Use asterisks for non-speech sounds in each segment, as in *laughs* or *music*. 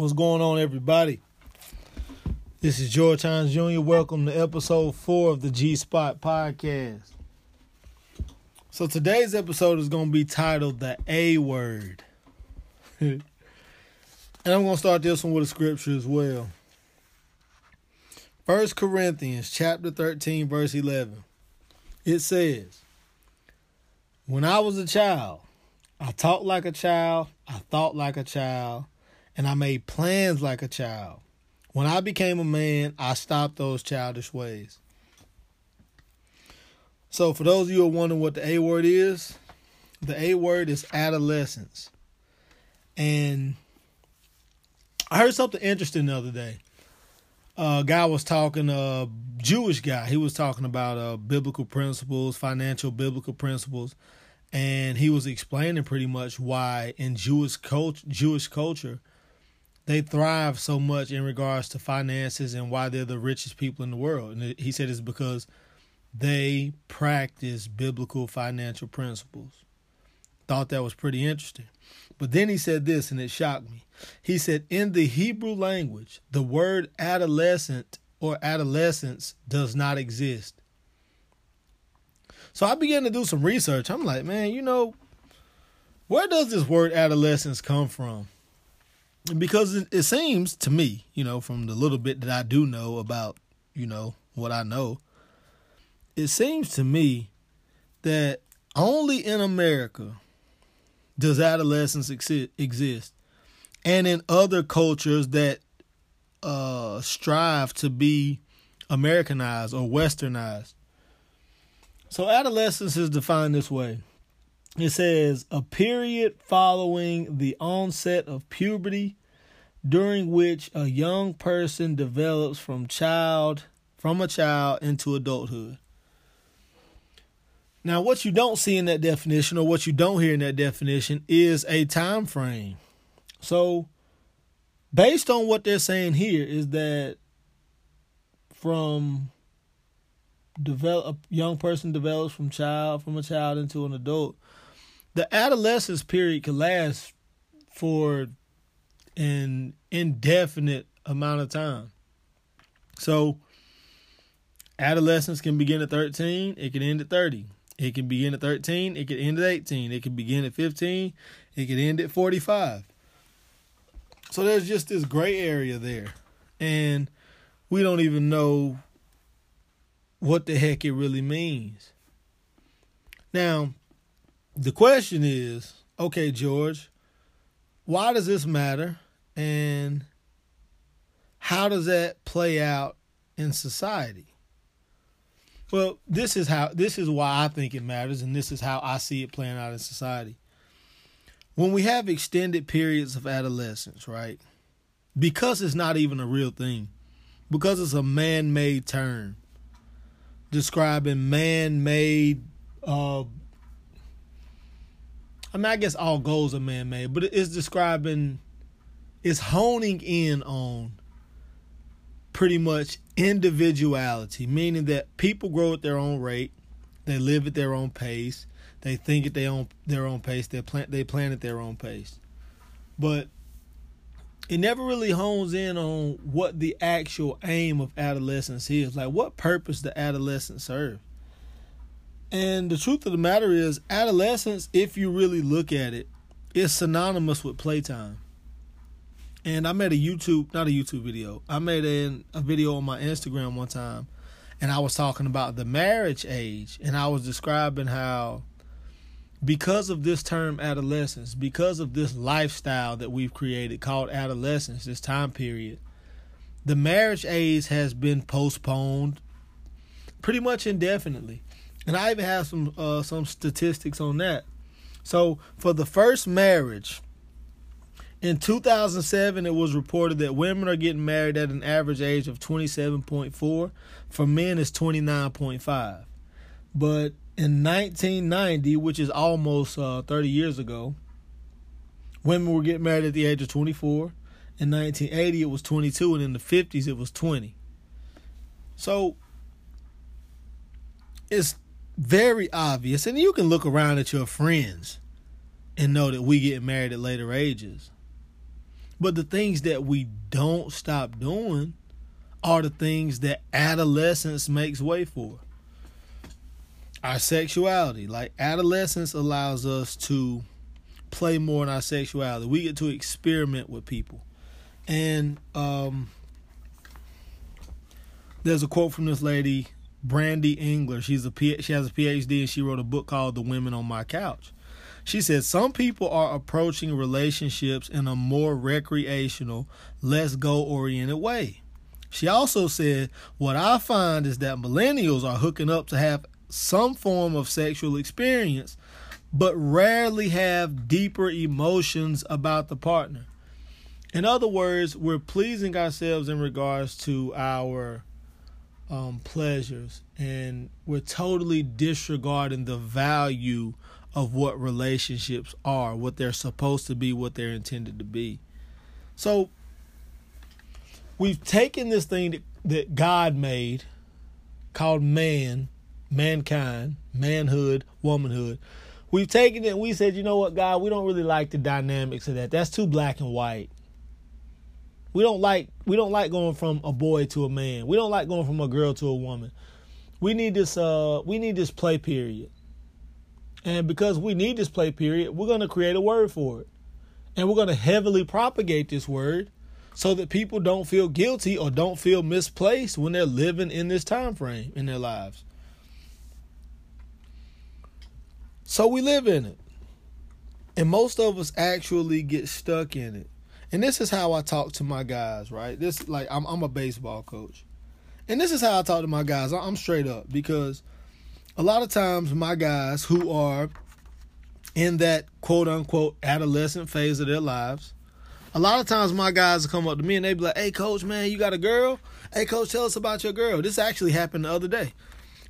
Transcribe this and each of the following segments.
What's going on, everybody? This is George Hines Jr. Welcome to episode four of the G Spot Podcast. So today's episode is going to be titled "The A Word," *laughs* and I'm going to start this one with a scripture as well. First Corinthians chapter 13, verse 11. It says, When I was a child, I talked like a child, I thought like a child, and I made plans like a child. When I became a man, I stopped those childish ways. So, for those of you who are wondering what the A word is, the A word is adolescence. And I heard something interesting the other day. A guy was talking, a Jewish guy, he was talking about uh, biblical principles, financial biblical principles and he was explaining pretty much why in Jewish culture, Jewish culture, they thrive so much in regards to finances and why they're the richest people in the world. And he said it's because they practice biblical financial principles. Thought that was pretty interesting. But then he said this, and it shocked me. He said, in the Hebrew language, the word adolescent or adolescence does not exist. So I began to do some research. I'm like, man, you know, where does this word adolescence come from? Because it, it seems to me, you know, from the little bit that I do know about, you know, what I know, it seems to me that only in America does adolescence exist. And in other cultures that uh, strive to be Americanized or westernized. So adolescence is defined this way. It says a period following the onset of puberty during which a young person develops from child from a child into adulthood. Now what you don't see in that definition or what you don't hear in that definition is a time frame. So based on what they're saying here is that from develop a young person develops from child from a child into an adult the adolescence period can last for an indefinite amount of time. So adolescence can begin at 13 it can end at 30 it can begin at 13 it can end at 18 it can begin at 15 it can end at 45 so there's just this gray area there and we don't even know what the heck it really means. Now, the question is okay, George, why does this matter? And how does that play out in society? Well, this is how this is why I think it matters and this is how I see it playing out in society. When we have extended periods of adolescence, right? Because it's not even a real thing. Because it's a man-made term describing man-made. Uh, I mean, I guess all goals are man-made, but it's describing, it's honing in on pretty much individuality, meaning that people grow at their own rate, they live at their own pace, they think at their own their own pace, they plan they plan at their own pace, but it never really hones in on what the actual aim of adolescence is. Like what purpose the adolescent serve. And the truth of the matter is, adolescence, if you really look at it, is synonymous with playtime. And I made a YouTube, not a YouTube video. I made a, a video on my Instagram one time, and I was talking about the marriage age, and I was describing how because of this term adolescence, because of this lifestyle that we've created called adolescence, this time period, the marriage age has been postponed pretty much indefinitely. And I even have some uh, some statistics on that. So for the first marriage in 2007, it was reported that women are getting married at an average age of 27.4. For men, it's 29.5. But in 1990, which is almost uh, 30 years ago, women were getting married at the age of 24. In 1980, it was 22, and in the 50s, it was 20. So it's very obvious, and you can look around at your friends and know that we get married at later ages. But the things that we don't stop doing are the things that adolescence makes way for. Our sexuality, like adolescence allows us to play more in our sexuality. We get to experiment with people. And um, there's a quote from this lady, Brandy Engler. She's a she has a PhD and she wrote a book called The Women on My Couch. She said some people are approaching relationships in a more recreational, less goal oriented way. She also said, What I find is that millennials are hooking up to have some form of sexual experience, but rarely have deeper emotions about the partner. In other words, we're pleasing ourselves in regards to our um, pleasures, and we're totally disregarding the value of what relationships are, what they're supposed to be, what they're intended to be. So, we've taken this thing that, that God made called man, mankind, manhood, womanhood. We've taken it we said, you know what, God, we don't really like the dynamics of that. That's too black and white. We don't like we don't like going from a boy to a man. We don't like going from a girl to a woman. We need this uh we need this play period. And because we need this play period, we're going to create a word for it. And we're going to heavily propagate this word so that people don't feel guilty or don't feel misplaced when they're living in this time frame in their lives. So we live in it. And most of us actually get stuck in it. And this is how I talk to my guys, right? This like I'm I'm a baseball coach. And this is how I talk to my guys. I'm straight up because a lot of times my guys who are in that quote unquote adolescent phase of their lives, a lot of times my guys come up to me and they be like, "Hey coach, man, you got a girl? Hey coach, tell us about your girl." This actually happened the other day.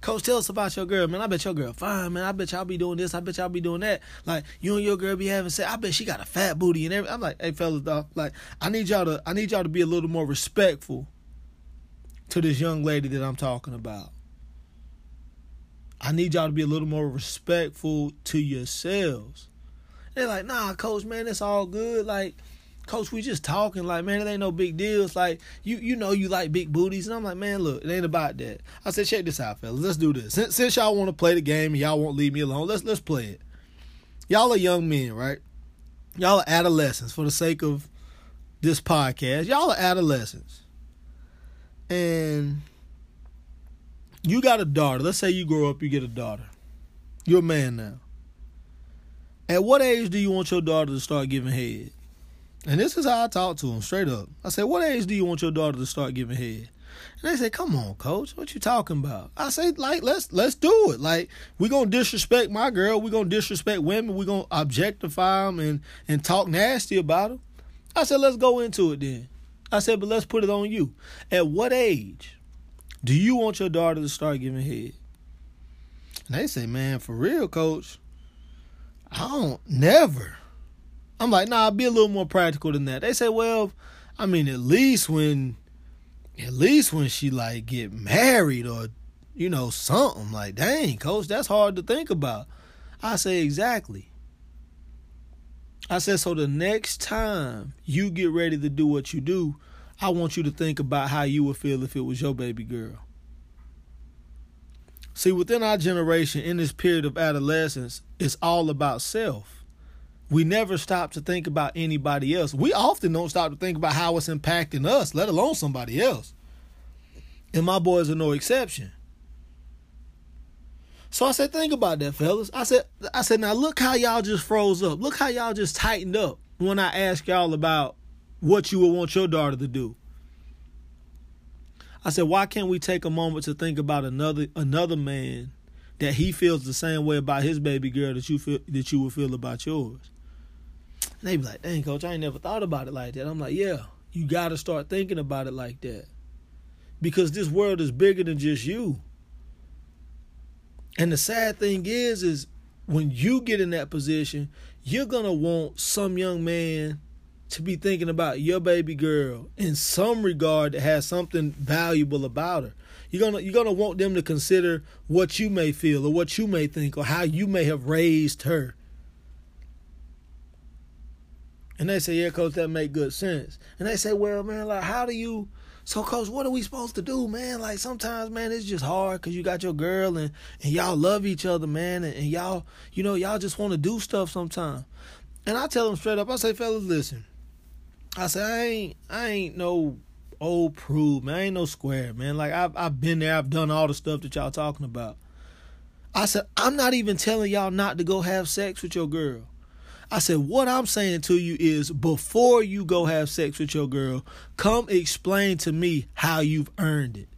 Coach, tell us about your girl, man. I bet your girl fine, man. I bet y'all be doing this. I bet y'all be doing that. Like you and your girl be having sex. I bet she got a fat booty and everything. I'm like, hey fellas, dog. Like I need y'all to, I need y'all to be a little more respectful to this young lady that I'm talking about. I need y'all to be a little more respectful to yourselves. They're like, nah, coach, man, it's all good. Like, coach, we just talking. Like, man, it ain't no big deal. It's like, you you know you like big booties. And I'm like, man, look, it ain't about that. I said, check this out, fellas. Let's do this. Since, since y'all want to play the game and y'all won't leave me alone, let's let's play it. Y'all are young men, right? Y'all are adolescents for the sake of this podcast. Y'all are adolescents. And you got a daughter. Let's say you grow up, you get a daughter. You're a man now. At what age do you want your daughter to start giving head? And this is how I talk to them straight up. I said, "What age do you want your daughter to start giving head?" And they say, "Come on, coach, what you talking about?" I say, "Like, let's let's do it. Like, we gonna disrespect my girl. We gonna disrespect women. We gonna objectify them and and talk nasty about them." I said, "Let's go into it then." I said, "But let's put it on you. At what age do you want your daughter to start giving head?" And they say, "Man, for real, coach, I don't never." I'm like, nah, be a little more practical than that. They say, well, I mean, at least when, at least when she like get married or, you know, something like, dang, coach, that's hard to think about. I say exactly. I said, so the next time you get ready to do what you do, I want you to think about how you would feel if it was your baby girl. See, within our generation, in this period of adolescence, it's all about self we never stop to think about anybody else. We often don't stop to think about how it's impacting us, let alone somebody else. And my boys are no exception. So I said, think about that, fellas. I said, I said, now look how y'all just froze up. Look how y'all just tightened up when I asked y'all about what you would want your daughter to do. I said, why can't we take a moment to think about another another man that he feels the same way about his baby girl that you feel that you would feel about yours? And they be like, dang, coach, I ain't never thought about it like that. I'm like, yeah, you got to start thinking about it like that. Because this world is bigger than just you. And the sad thing is, is when you get in that position, you're going to want some young man to be thinking about your baby girl in some regard that has something valuable about her. You're gonna you're gonna want them to consider what you may feel or what you may think or how you may have raised her. And they say, yeah, coach, that make good sense. And they say, well, man, like, how do you? So, coach, what are we supposed to do, man? Like, sometimes, man, it's just hard because you got your girl and, and y'all love each other, man. And, and y'all, you know, y'all just want to do stuff sometimes. And I tell them straight up, I say, fellas, listen. I say, I ain't, I ain't no old prude, man. I ain't no square, man. Like, I've, I've been there. I've done all the stuff that y'all talking about. I said, I'm not even telling y'all not to go have sex with your girl. I said, what I'm saying to you is before you go have sex with your girl, come explain to me how you've earned it.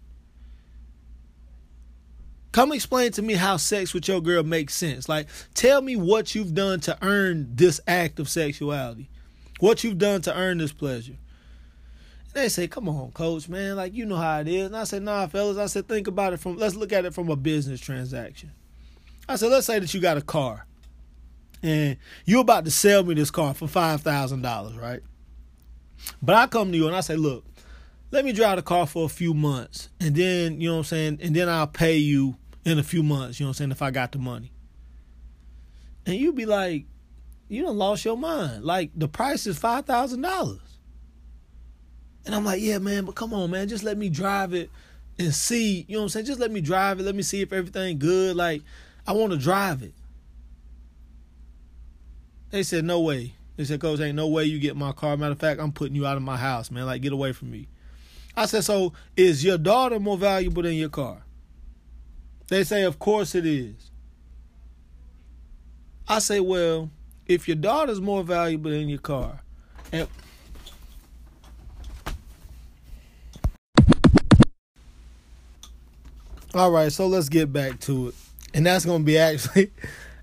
Come explain to me how sex with your girl makes sense. Like, tell me what you've done to earn this act of sexuality, what you've done to earn this pleasure. And they say, come on, coach, man, like, you know how it is. And I said, nah, fellas, I said, think about it from, let's look at it from a business transaction. I said, let's say that you got a car and you're about to sell me this car for $5,000, right? But I come to you and I say, look, let me drive the car for a few months and then, you know what I'm saying, and then I'll pay you in a few months, you know what I'm saying, if I got the money. And you'd be like, you done lost your mind. Like the price is five thousand dollars. And I'm like, yeah, man, but come on, man, just let me drive it and see, you know what I'm saying? Just let me drive it. Let me see if everything good. Like, I want to drive it. They said, no way. They said, Coach, ain't no way you get my car. Matter of fact, I'm putting you out of my house, man. Like, get away from me. I said, so is your daughter more valuable than your car? They say, of course it is. I say, well, if your daughter's more valuable than your car, and all right, so let's get back to it, and that's gonna be actually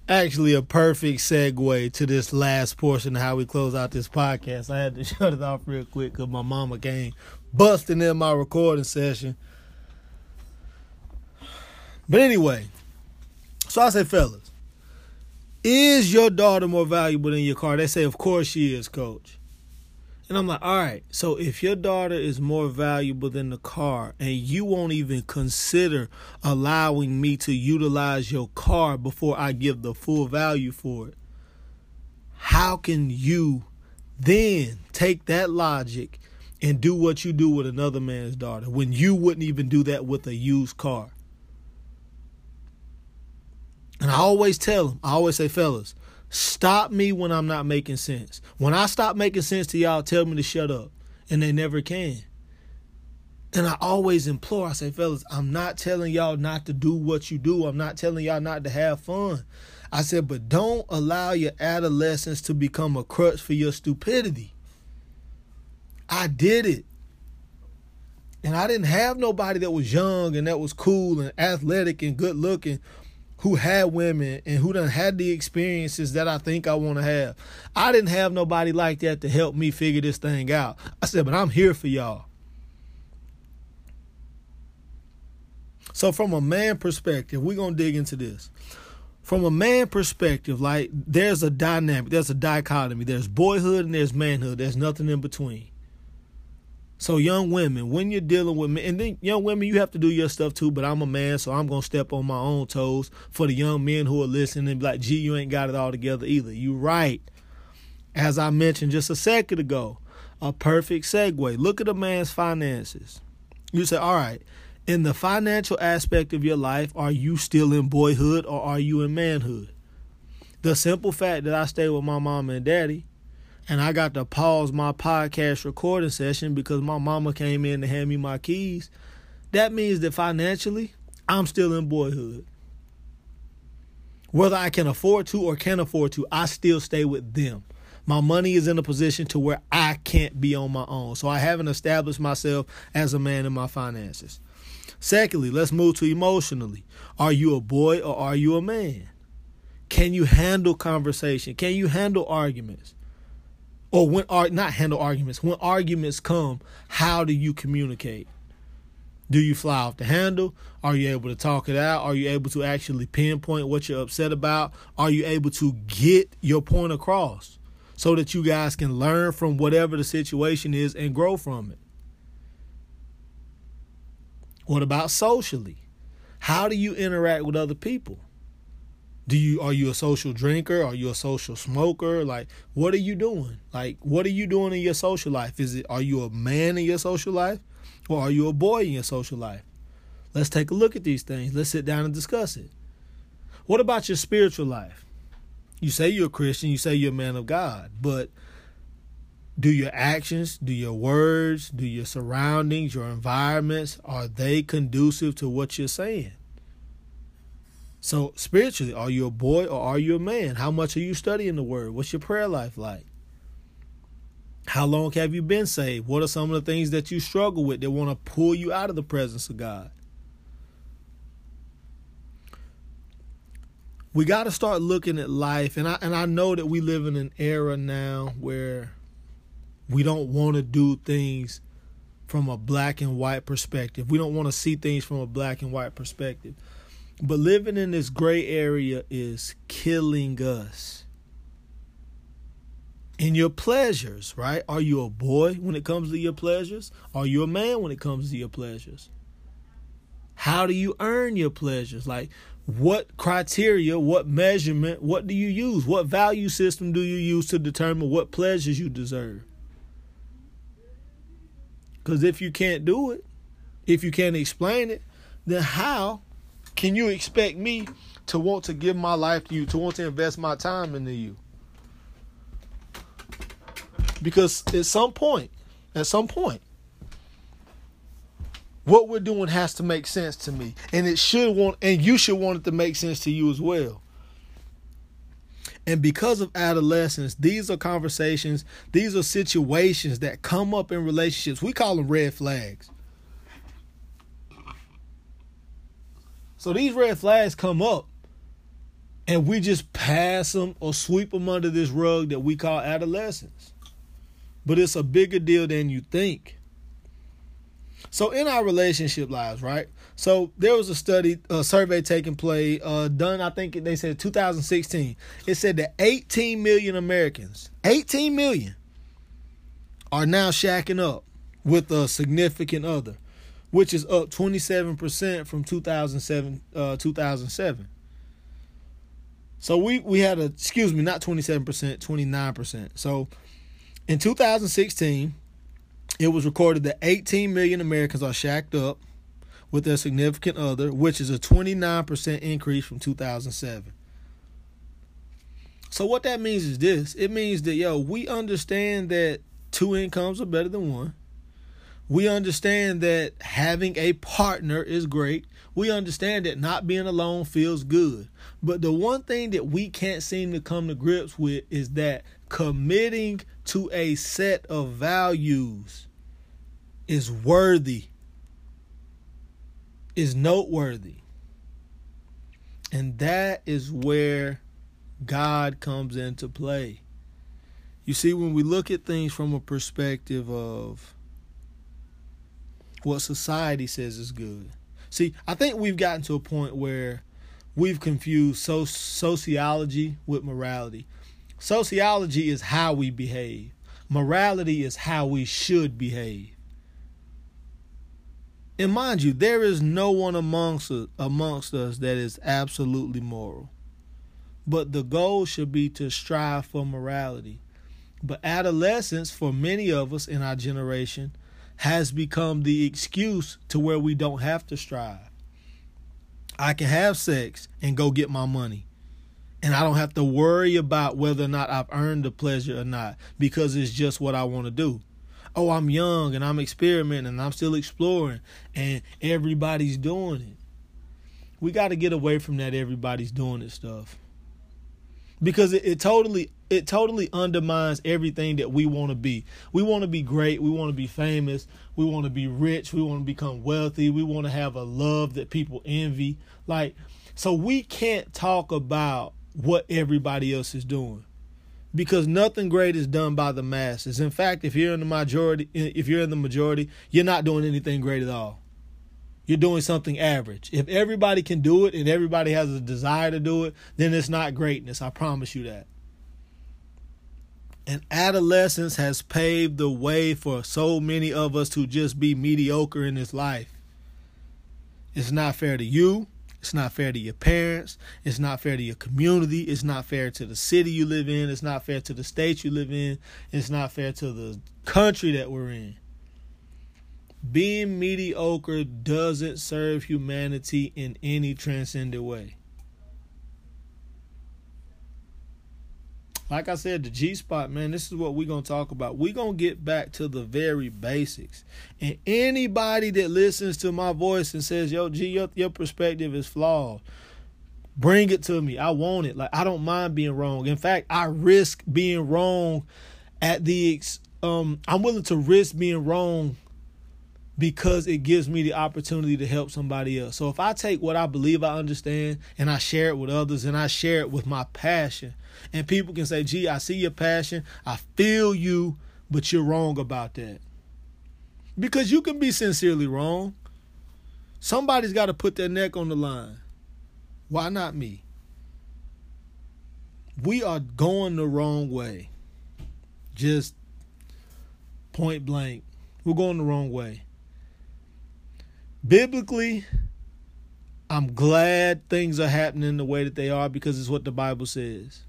actually a perfect segue to this last portion of how we close out this podcast. I had to *laughs* shut it off real quick because my mama came busting in my recording session. But anyway, so I say, fellas, is your daughter more valuable than your car? They say, of course she is, coach. And I'm like, all right, so if your daughter is more valuable than the car and you won't even consider allowing me to utilize your car before I give the full value for it, how can you then take that logic and do what you do with another man's daughter when you wouldn't even do that with a used car? And I always tell them, I always say, fellas, Stop me when I'm not making sense. When I stop making sense to y'all, tell me to shut up. And they never can. And I always implore, I say, fellas, I'm not telling y'all not to do what you do. I'm not telling y'all not to have fun. I said, but don't allow your adolescence to become a crutch for your stupidity. I did it. And I didn't have nobody that was young and that was cool and athletic and good looking who had women and who done had the experiences that I think I want to have. I didn't have nobody like that to help me figure this thing out. I said, but I'm here for y'all. So from a man perspective, we're to dig into this. From a man perspective, like there's a dynamic, there's a dichotomy. There's boyhood and there's manhood. There's nothing in between. So young women, when you're dealing with men, and then young women, you have to do your stuff too. But I'm a man, so I'm gonna step on my own toes for the young men who are listening and be like, "Gee, you ain't got it all together either." You right. As I mentioned just a second ago, a perfect segue. Look at a man's finances. You say, "All right." In the financial aspect of your life, are you still in boyhood or are you in manhood? The simple fact that I stay with my mom and daddy and I got to pause my podcast recording session because my mama came in to hand me my keys, that means that financially, I'm still in boyhood. Whether I can afford to or can't afford to, I still stay with them. My money is in a position to where I can't be on my own. So I haven't established myself as a man in my finances. Secondly, let's move to emotionally. Are you a boy or are you a man? Can you handle conversation? Can you handle arguments? Or when are not handle arguments. When arguments come how do you communicate? Do you fly off the handle? Are you able to talk it out? Are you able to actually pinpoint what you're upset about? Are you able to get your point across so that you guys can learn from whatever the situation is and grow from it? What about socially? How do you interact with other people Do you are you a social drinker? Are you a social smoker? Like what are you doing? Like what are you doing in your social life? Is it are you a man in your social life or are you a boy in your social life? Let's take a look at these things. Let's sit down and discuss it. What about your spiritual life? You say you're a Christian, you say you're a man of God, but do your actions, do your words, do your surroundings, your environments, are they conducive to what you're saying? So, spiritually, are you a boy or are you a man? How much are you studying the word? What's your prayer life like? How long have you been saved? What are some of the things that you struggle with that want to pull you out of the presence of God? We got to start looking at life and I and I know that we live in an era now where we don't want to do things from a black and white perspective. We don't want to see things from a black and white perspective. But living in this gray area is killing us. In your pleasures, right? Are you a boy when it comes to your pleasures? Are you a man when it comes to your pleasures? How do you earn your pleasures? Like, what criteria, what measurement, what do you use? What value system do you use to determine what pleasures you deserve? Because if you can't do it, if you can't explain it, then how can you expect me to want to give my life to you, to want to invest my time into you? Because at some point, at some point, what we're doing has to make sense to me. And it should want and you should want it to make sense to you as well. And because of adolescence, these are conversations, these are situations that come up in relationships. We call them red flags. So these red flags come up and we just pass them or sweep them under this rug that we call adolescence. But it's a bigger deal than you think. So in our relationship lives, right? So there was a study, a survey taking place, uh, done. I think they said 2016. It said that 18 million Americans, 18 million, are now shacking up with a significant other, which is up 27 percent from 2007. Uh, 2007. So we we had a excuse me, not 27 percent, 29 percent. So in 2016 it was recorded that 18 million Americans are shacked up with their significant other, which is a 29% increase from 2007. So what that means is this. It means that yo, we understand that two incomes are better than one. We understand that having a partner is great. We understand that not being alone feels good. But the one thing that we can't seem to come to grips with is that committing to a set of values is worthy, is noteworthy. And that is where God comes into play. You see, when we look at things from a perspective of what society says is good. See, I think we've gotten to a point where we've confused so- sociology with morality. Sociology is how we behave. Morality is how we should behave. And mind you, there is no one amongst us, amongst us that is absolutely moral. But the goal should be to strive for morality. But adolescence, for many of us in our generation, has become the excuse to where we don't have to strive. I can have sex and go get my money. And I don't have to worry about whether or not I've earned the pleasure or not because it's just what I want to do oh, I'm young and I'm experimenting and I'm still exploring and everybody's doing it. We got to get away from that everybody's doing it stuff. Because it, it totally it totally undermines everything that we want to be. We want to be great, we want to be famous, we want to be rich, we want to become wealthy, we want to have a love that people envy. Like so we can't talk about what everybody else is doing because nothing great is done by the masses. In fact, if you're in the majority, if you're in the majority, you're not doing anything great at all. You're doing something average. If everybody can do it and everybody has a desire to do it, then it's not greatness. I promise you that. And adolescence has paved the way for so many of us to just be mediocre in this life. It's not fair to you. It's not fair to your parents. It's not fair to your community. It's not fair to the city you live in. It's not fair to the state you live in. It's not fair to the country that we're in. Being mediocre doesn't serve humanity in any transcendent way. like I said, the G spot, man, this is what we're going to talk about. We're going to get back to the very basics. And anybody that listens to my voice and says, yo, G, your, your perspective is flawed, bring it to me. I want it. Like, I don't mind being wrong. In fact, I risk being wrong at the, ex- um, I'm willing to risk being wrong because it gives me the opportunity to help somebody else. So if I take what I believe I understand and I share it with others and I share it with my passion, and people can say, gee, I see your passion, I feel you, but you're wrong about that. Because you can be sincerely wrong. Somebody's got to put their neck on the line. Why not me? We are going the wrong way. Just point blank. We're going the wrong way. Biblically, I'm glad things are happening the way that they are because it's what the Bible says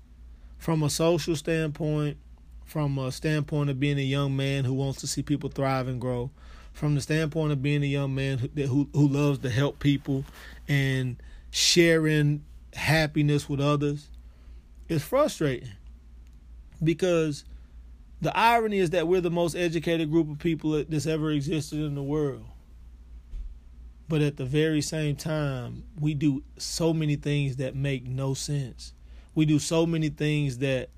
from a social standpoint, from a standpoint of being a young man who wants to see people thrive and grow, from the standpoint of being a young man who who, who loves to help people and sharing happiness with others, it's frustrating because the irony is that we're the most educated group of people that's ever existed in the world. But at the very same time, we do so many things that make no sense we do so many things that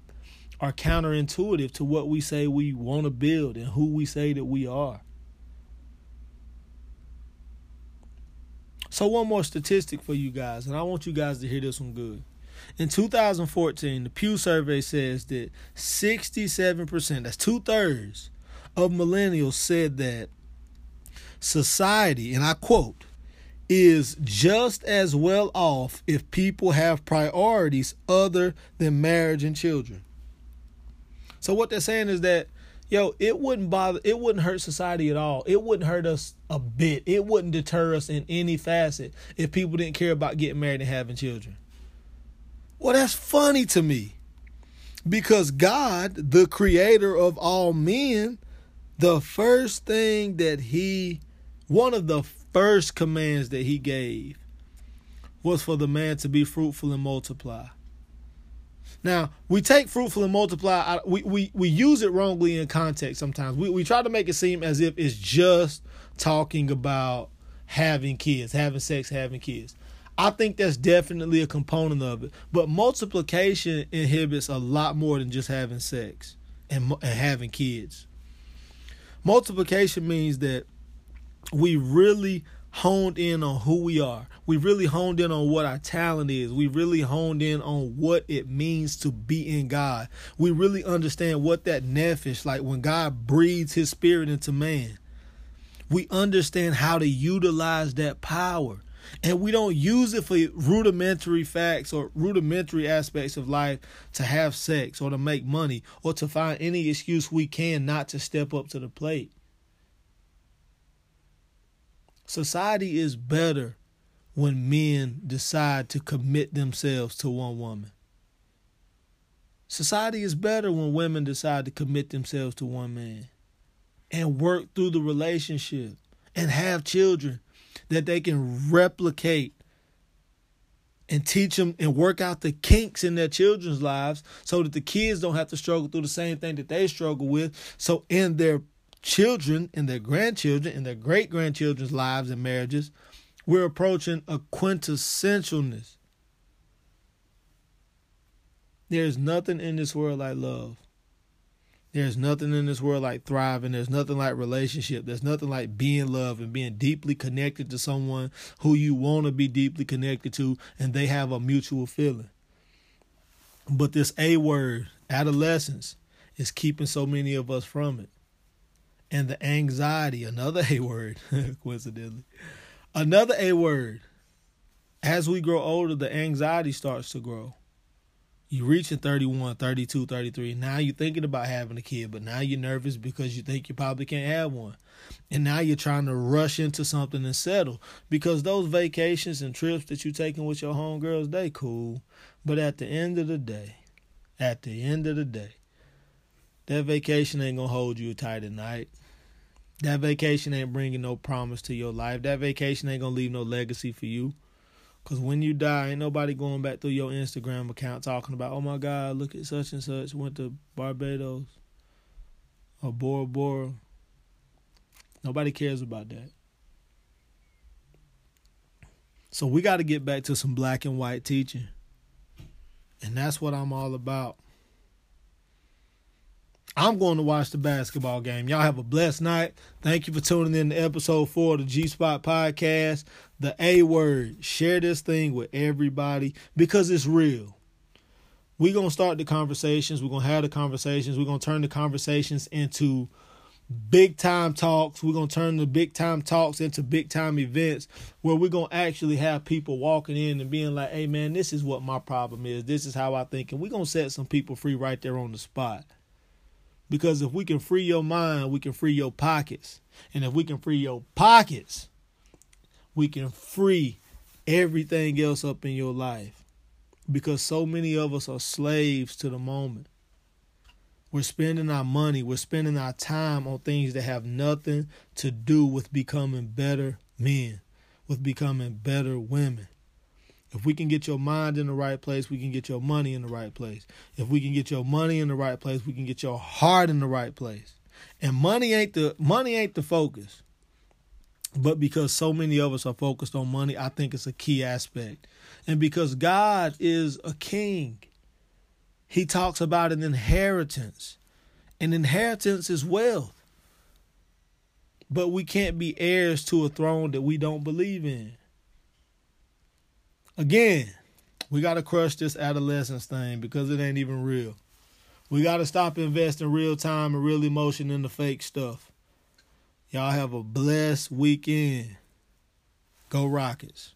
are counterintuitive to what we say we want to build and who we say that we are. So, one more statistic for you guys, and I want you guys to hear this one good. In 2014, the Pew survey says that 67%, that's two thirds, of millennials said that society, and I quote, is just as well off if people have priorities other than marriage and children. So what they're saying is that yo, it wouldn't bother it wouldn't hurt society at all. It wouldn't hurt us a bit. It wouldn't deter us in any facet if people didn't care about getting married and having children. Well, that's funny to me. Because God, the creator of all men, the first thing that he one of the first commands that he gave was for the man to be fruitful and multiply. Now, we take fruitful and multiply, we, we, we use it wrongly in context sometimes. We, we try to make it seem as if it's just talking about having kids, having sex, having kids. I think that's definitely a component of it. But multiplication inhibits a lot more than just having sex and, and having kids. Multiplication means that we really honed in on who we are. We really honed in on what our talent is. We really honed in on what it means to be in God. We really understand what that nephesh, like when God breathes his spirit into man. We understand how to utilize that power. And we don't use it for rudimentary facts or rudimentary aspects of life to have sex or to make money or to find any excuse we can not to step up to the plate. Society is better when men decide to commit themselves to one woman. Society is better when women decide to commit themselves to one man and work through the relationship and have children that they can replicate and teach them and work out the kinks in their children's lives so that the kids don't have to struggle through the same thing that they struggle with. So in their children and their grandchildren and their great grandchildren's lives and marriages, we're approaching a quintessentialness. There's nothing in this world like love. There's nothing in this world like thriving. There's nothing like relationship. There's nothing like being loved and being deeply connected to someone who you want to be deeply connected to and they have a mutual feeling. But this A word, adolescence, is keeping so many of us from it and the anxiety, another *laughs* A word, coincidentally. Another A word. As we grow older, the anxiety starts to grow. You reaching 31, 32, 33. Now you're thinking about having a kid, but now you're nervous because you think you probably can't have one. And now you're trying to rush into something and settle because those vacations and trips that you're taking with your homegirls, they cool. But at the end of the day, at the end of the day, that vacation ain't gonna hold you tight at night. That vacation ain't bringing no promise to your life. That vacation ain't gonna leave no legacy for you. Cause when you die, ain't nobody going back through your Instagram account talking about, oh my God, look at such and such went to Barbados or Bora Bora. Nobody cares about that. So we got to get back to some black and white teaching. And that's what I'm all about. I'm going to watch the basketball game. Y'all have a blessed night. Thank you for tuning in to episode four of the G Spot Podcast. The A word. Share this thing with everybody because it's real. We're going to start the conversations. We're going to have the conversations. We're going to turn the conversations into big time talks. We're going to turn the big time talks into big time events where we're going to actually have people walking in and being like, hey, man, this is what my problem is. This is how I think. And we're going to set some people free right there on the spot. Because if we can free your mind, we can free your pockets. And if we can free your pockets, we can free everything else up in your life. Because so many of us are slaves to the moment. We're spending our money, we're spending our time on things that have nothing to do with becoming better men, with becoming better women. If we can get your mind in the right place, we can get your money in the right place. If we can get your money in the right place, we can get your heart in the right place. And money ain't the money ain't the focus. But because so many of us are focused on money, I think it's a key aspect. And because God is a king, he talks about an inheritance. An inheritance is wealth. But we can't be heirs to a throne that we don't believe in. Again, we got to crush this adolescence thing because it ain't even real. We got to stop investing real time and real emotion in the fake stuff. Y'all have a blessed weekend. Go Rockets.